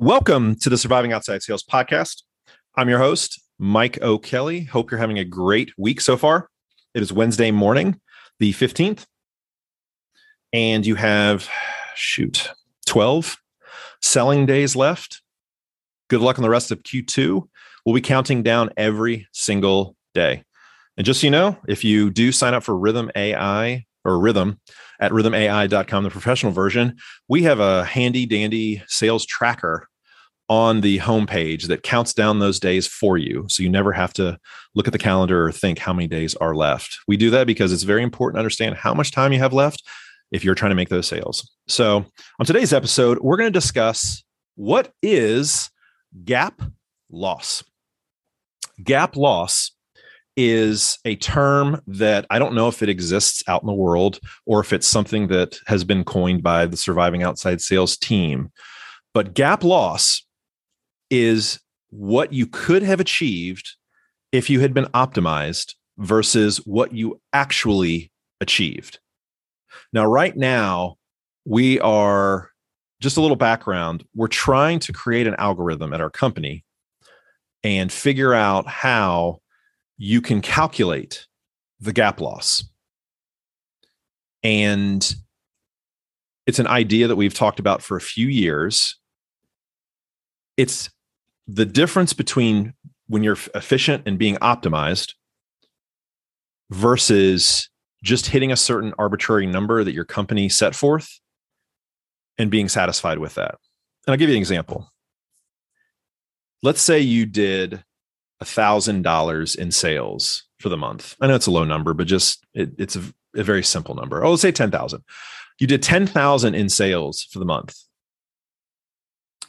Welcome to the Surviving Outside Sales podcast. I'm your host, Mike O'Kelly. Hope you're having a great week so far. It is Wednesday morning, the 15th, and you have, shoot, 12 selling days left. Good luck on the rest of Q2. We'll be counting down every single day. And just so you know, if you do sign up for Rithm AI or Rithm at rithmai.com, the professional version, we have a handy dandy sales tracker on the homepage that counts down those days for you. So you never have to look at the calendar or think how many days are left. We do that because it's very important to understand how much time you have left if you're trying to make those sales. So on today's episode, we're going to discuss what is gap loss. Gap loss is a term that I don't know if it exists out in the world or if it's something that has been coined by the surviving outside sales team. But gap loss is what you could have achieved if you had been optimized versus what you actually achieved. Now, right now, we are just a little background. We're trying to create an algorithm at our company and figure out how you can calculate the gap loss. And it's an idea that we've talked about for a few years. It's the difference between when you're efficient and being optimized versus just hitting a certain arbitrary number that your company set forth and being satisfied with that. And I'll give you an example. Let's say you did $1,000 in sales for the month. I know it's a low number, but just it, it's a, a, very simple number. Oh, let's say 10,000. You did 10,000 in sales for the month.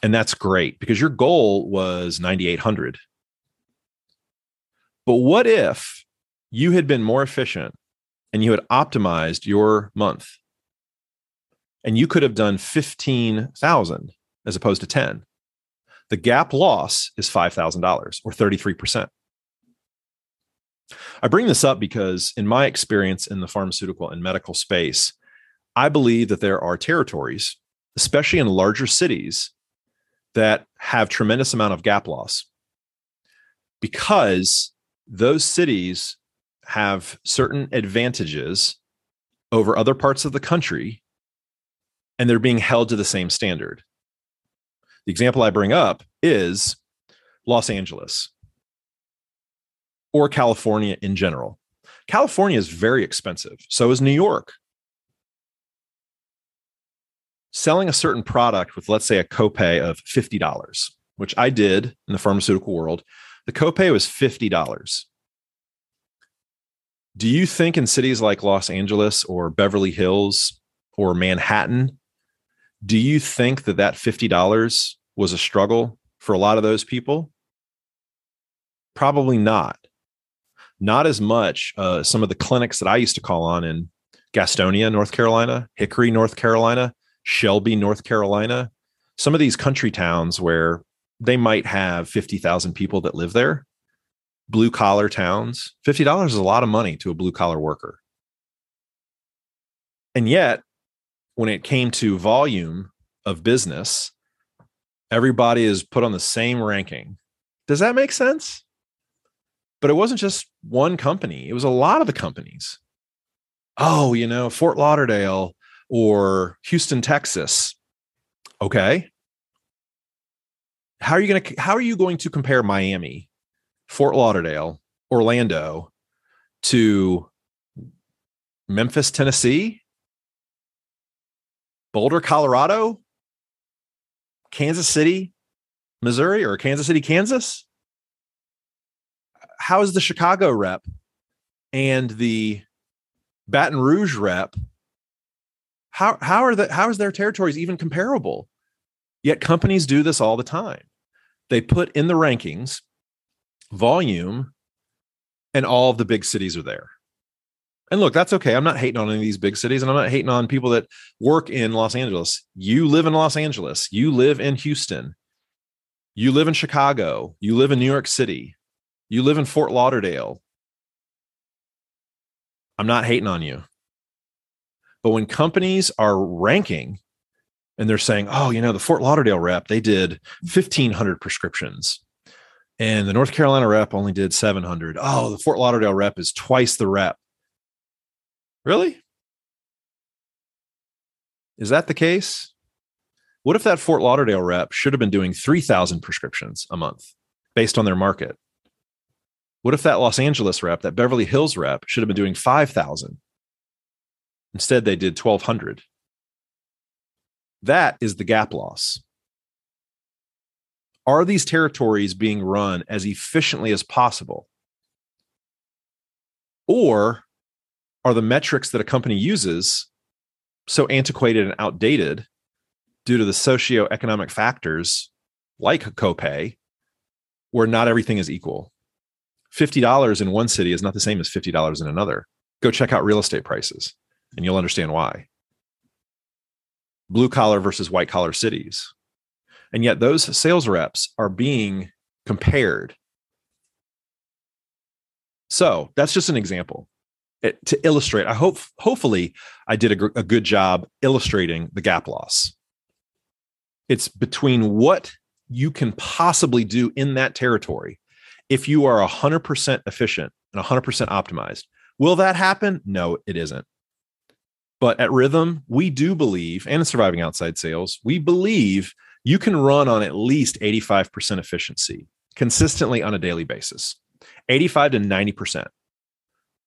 And that's great because your goal was 9,800. But what if you had been more efficient and you had optimized your month and you could have done 15,000 as opposed to 10? The gap loss is $5,000 or 33%. I bring this up because, in my experience in the pharmaceutical and medical space, I believe that there are territories, especially in larger cities, that have tremendous amount of gap loss because those cities have certain advantages over other parts of the country and they're being held to the same standard. The example I bring up is Los Angeles or California in general. California is very expensive. So is New York selling a certain product with, let's say, a copay of $50, which I did in the pharmaceutical world, the copay was $50. Do you think in cities like Los Angeles or Beverly Hills or Manhattan, do you think that that $50 was a struggle for a lot of those people? Probably not. Not as much. Uh, some of the clinics that I used to call on in Gastonia, North Carolina, Hickory, North Carolina, Shelby, North Carolina, some of these country towns where they might have 50,000 people that live there, blue collar towns, $50 is a lot of money to a blue collar worker. And yet, when it came to volume of business, everybody is put on the same ranking. Does that make sense? But it wasn't just one company, it was a lot of the companies. Oh, you know, Fort Lauderdale or Houston, Texas. Okay. How are you going to how are you going to compare Miami, Fort Lauderdale, Orlando to Memphis, Tennessee, Boulder, Colorado, Kansas City, Missouri, or Kansas City, Kansas? How is the Chicago rep and the Baton Rouge rep how how are the how is their territories even comparable? Yet companies do this all the time. They put in the rankings volume, and all of the big cities are there. And look, that's okay. I'm not hating on any of these big cities, and I'm not hating on people that work in Los Angeles. You live in Los Angeles. You live in Houston. You live in Chicago. You live in New York City. You live in Fort Lauderdale. I'm not hating on you. But when companies are ranking and they're saying, oh, you know, the Fort Lauderdale rep, they did 1,500 prescriptions. And the North Carolina rep only did 700. Oh, the Fort Lauderdale rep is twice the rep. Really? Is that the case? What if that Fort Lauderdale rep should have been doing 3,000 prescriptions a month based on their market? What if that Los Angeles rep, that Beverly Hills rep, should have been doing 5,000? Instead, they did 1,200. That is the gap loss. Are these territories being run as efficiently as possible? Or are the metrics that a company uses so antiquated and outdated due to the socioeconomic factors like copay, where not everything is equal? $50 in one city is not the same as $50 in another. Go check out real estate prices and you'll understand why. Blue collar versus white collar cities. And yet those sales reps are being compared. So that's just an example it, to illustrate. I hope, hopefully, I did a, a good job illustrating the gap loss. It's between what you can possibly do in that territory if you are 100% efficient and 100% optimized. Will that happen? No, it isn't. But at Rithm, we do believe, and in surviving outside sales, we believe you can run on at least 85% efficiency consistently on a daily basis, 85 to 90%.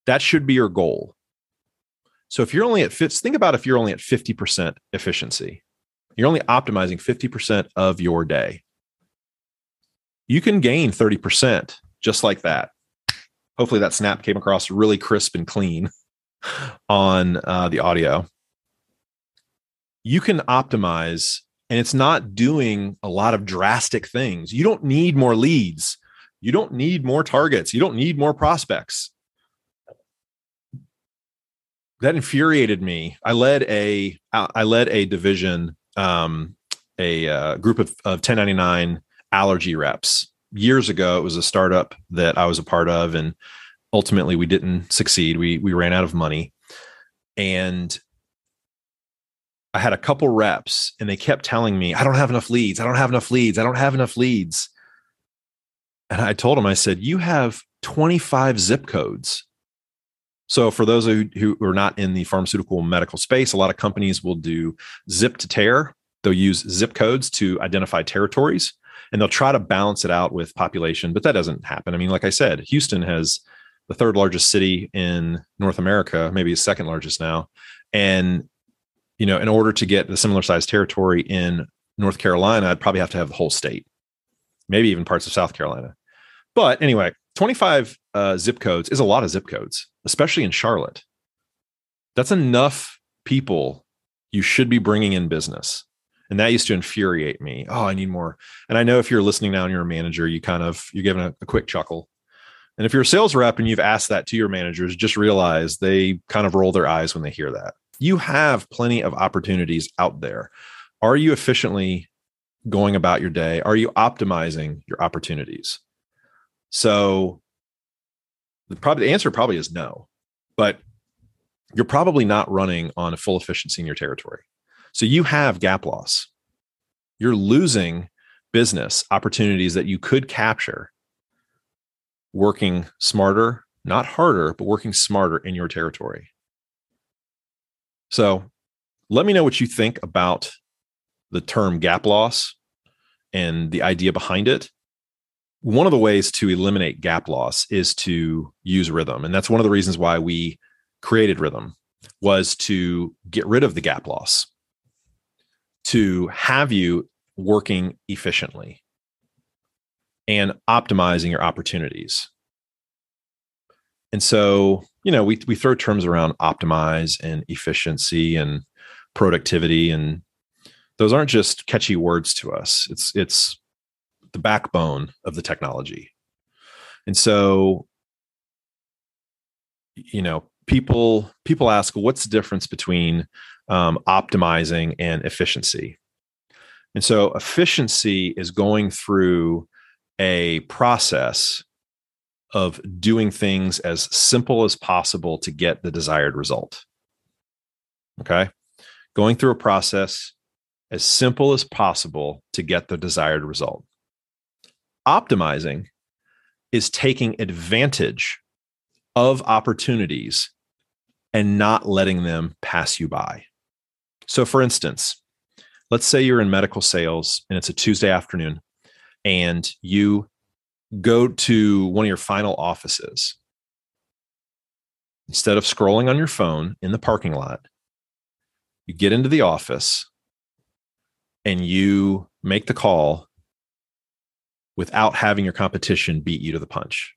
That should be your goal. So if you're only at fits, think about if you're only at 50% efficiency, you're only optimizing 50% of your day. You can gain 30% just like that. Hopefully that snap came across really crisp and clean. on uh, the audio, you can optimize and it's not doing a lot of drastic things. You don't need more leads. You don't need more targets. You don't need more prospects. That infuriated me. I led a I led a division, um, a uh, group of, of 1099 allergy reps years ago. It was a startup that I was a part of, and ultimately we didn't succeed. We we ran out of money. And I had a couple reps and they kept telling me, I don't have enough leads. I don't have enough leads. I don't have enough leads. And I told them, I said, you have 25 zip codes. So for those who, who are not in the pharmaceutical medical space, a lot of companies will do zip to tear. They'll use zip codes to identify territories and they'll try to balance it out with population, but that doesn't happen. I mean, like I said, Houston has the third largest city in North America, maybe the second largest now. And, you know, in order to get the similar sized territory in North Carolina, I'd probably have to have the whole state, maybe even parts of South Carolina. But anyway, 25 uh, zip codes is a lot of zip codes, especially in Charlotte. That's enough people you should be bringing in business. And that used to infuriate me. Oh, I need more. And I know if you're listening now and you're a manager, you kind of, you're giving a, a quick chuckle and if you're a sales rep and you've asked that to your managers, just realize they kind of roll their eyes when they hear that. You have plenty of opportunities out there. Are you efficiently going about your day? Are you optimizing your opportunities? So the probably the answer probably is no, but you're probably not running on a full efficiency in your territory. So you have gap loss. You're losing business opportunities that you could capture working smarter, not harder, but working smarter in your territory. So let me know what you think about the term gap loss and the idea behind it. One of the ways to eliminate gap loss is to use Rithm. And that's one of the reasons why we created Rithm was to get rid of the gap loss, to have you working efficiently and optimizing your opportunities. And so, you know, we we throw terms around optimize and efficiency and productivity and those aren't just catchy words to us. It's it's the backbone of the technology. And so you know, people people ask what's the difference between um, optimizing and efficiency and so efficiency is going through a process of doing things as simple as possible to get the desired result. Okay. Going through a process as simple as possible to get the desired result. Optimizing is taking advantage of opportunities and not letting them pass you by. So, for instance, let's say you're in medical sales and it's a Tuesday afternoon and you go to one of your final offices. Instead of scrolling on your phone in the parking lot, you get into the office and you make the call without having your competition beat you to the punch.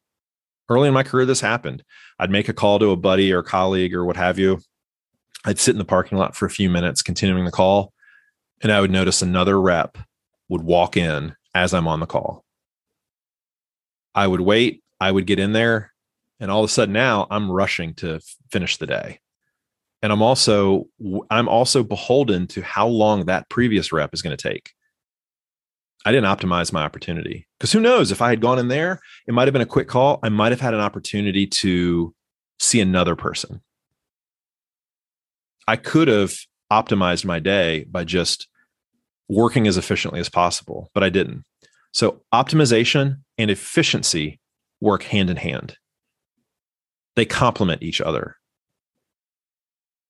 Early in my career, this happened. I'd make a call to a buddy or colleague or what have you. I'd sit in the parking lot for a few minutes, continuing the call, and I would notice another rep would walk in as I'm on the call. I would wait, I would get in there, and all of a sudden now I'm rushing to finish the day. And I'm also I'm also beholden to how long that previous rep is going to take. I didn't optimize my opportunity because who knows if I had gone in there, it might have been a quick call. I might have had an opportunity to see another person. I could have optimized my day by just working as efficiently as possible, but I didn't. So optimization and efficiency work hand in hand. They complement each other.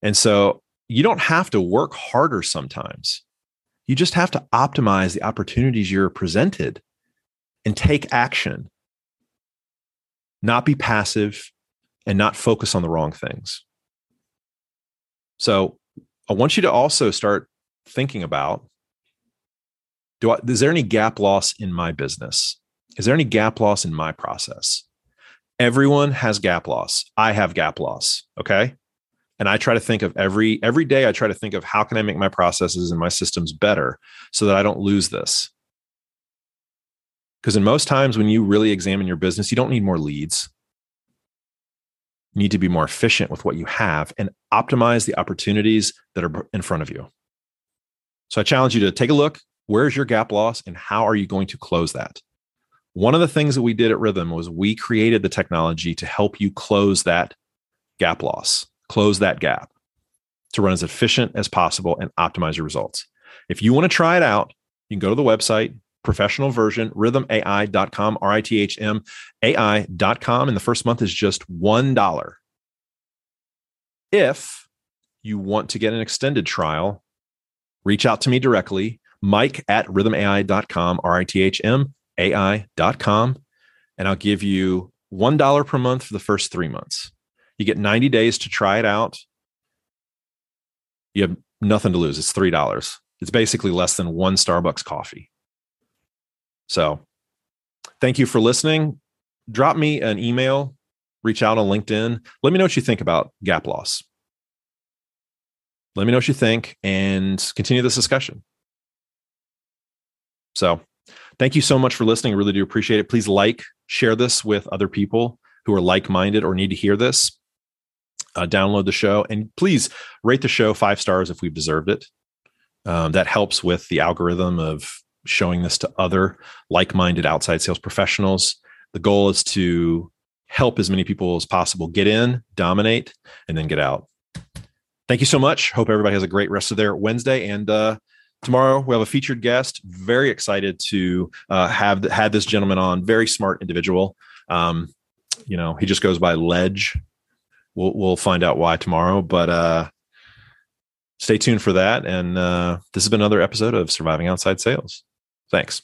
And so you don't have to work harder sometimes. You just have to optimize the opportunities you're presented and take action, not be passive and not focus on the wrong things. So I want you to also start thinking about do I, is there any gap loss in my business? Is there any gap loss in my process? Everyone has gap loss. I have gap loss. Okay. And I try to think of every every day I try to think of how can I make my processes and my systems better so that I don't lose this. Because in most times when you really examine your business, you don't need more leads. You need to be more efficient with what you have and optimize the opportunities that are in front of you. So I challenge you to take a look, where's your gap loss and how are you going to close that? One of the things that we did at Rithm was we created the technology to help you close that gap loss, close that gap to run as efficient as possible and optimize your results. If you want to try it out, you can go to the website, professional version, rithmai.com, R I T H M AI.com. And the first month is just $1. If you want to get an extended trial, reach out to me directly mike at rithmai.com, R I T H M AI.com. And I'll give you $1 per month for the first three months. You get 90 days to try it out. You have nothing to lose. It's $3. It's basically less than one Starbucks coffee. So thank you for listening. Drop me an email, reach out on LinkedIn. Let me know what you think about gap loss. Let me know what you think and continue this discussion. So, thank you so much for listening. I really do appreciate it. Please like, share this with other people who are like minded or need to hear this. Uh, download the show and please rate the show five stars if we've deserved it. Um, that helps with the algorithm of showing this to other like minded outside sales professionals. The goal is to help as many people as possible get in, dominate, and then get out. Thank you so much. Hope everybody has a great rest of their Wednesday. And uh, tomorrow we have a featured guest. Very excited to uh, have had this gentleman on. Very smart individual. Um, you know, he just goes by Ledge. We'll we'll find out why tomorrow, but uh, stay tuned for that. And uh, this has been another episode of Surviving Outside Sales. Thanks.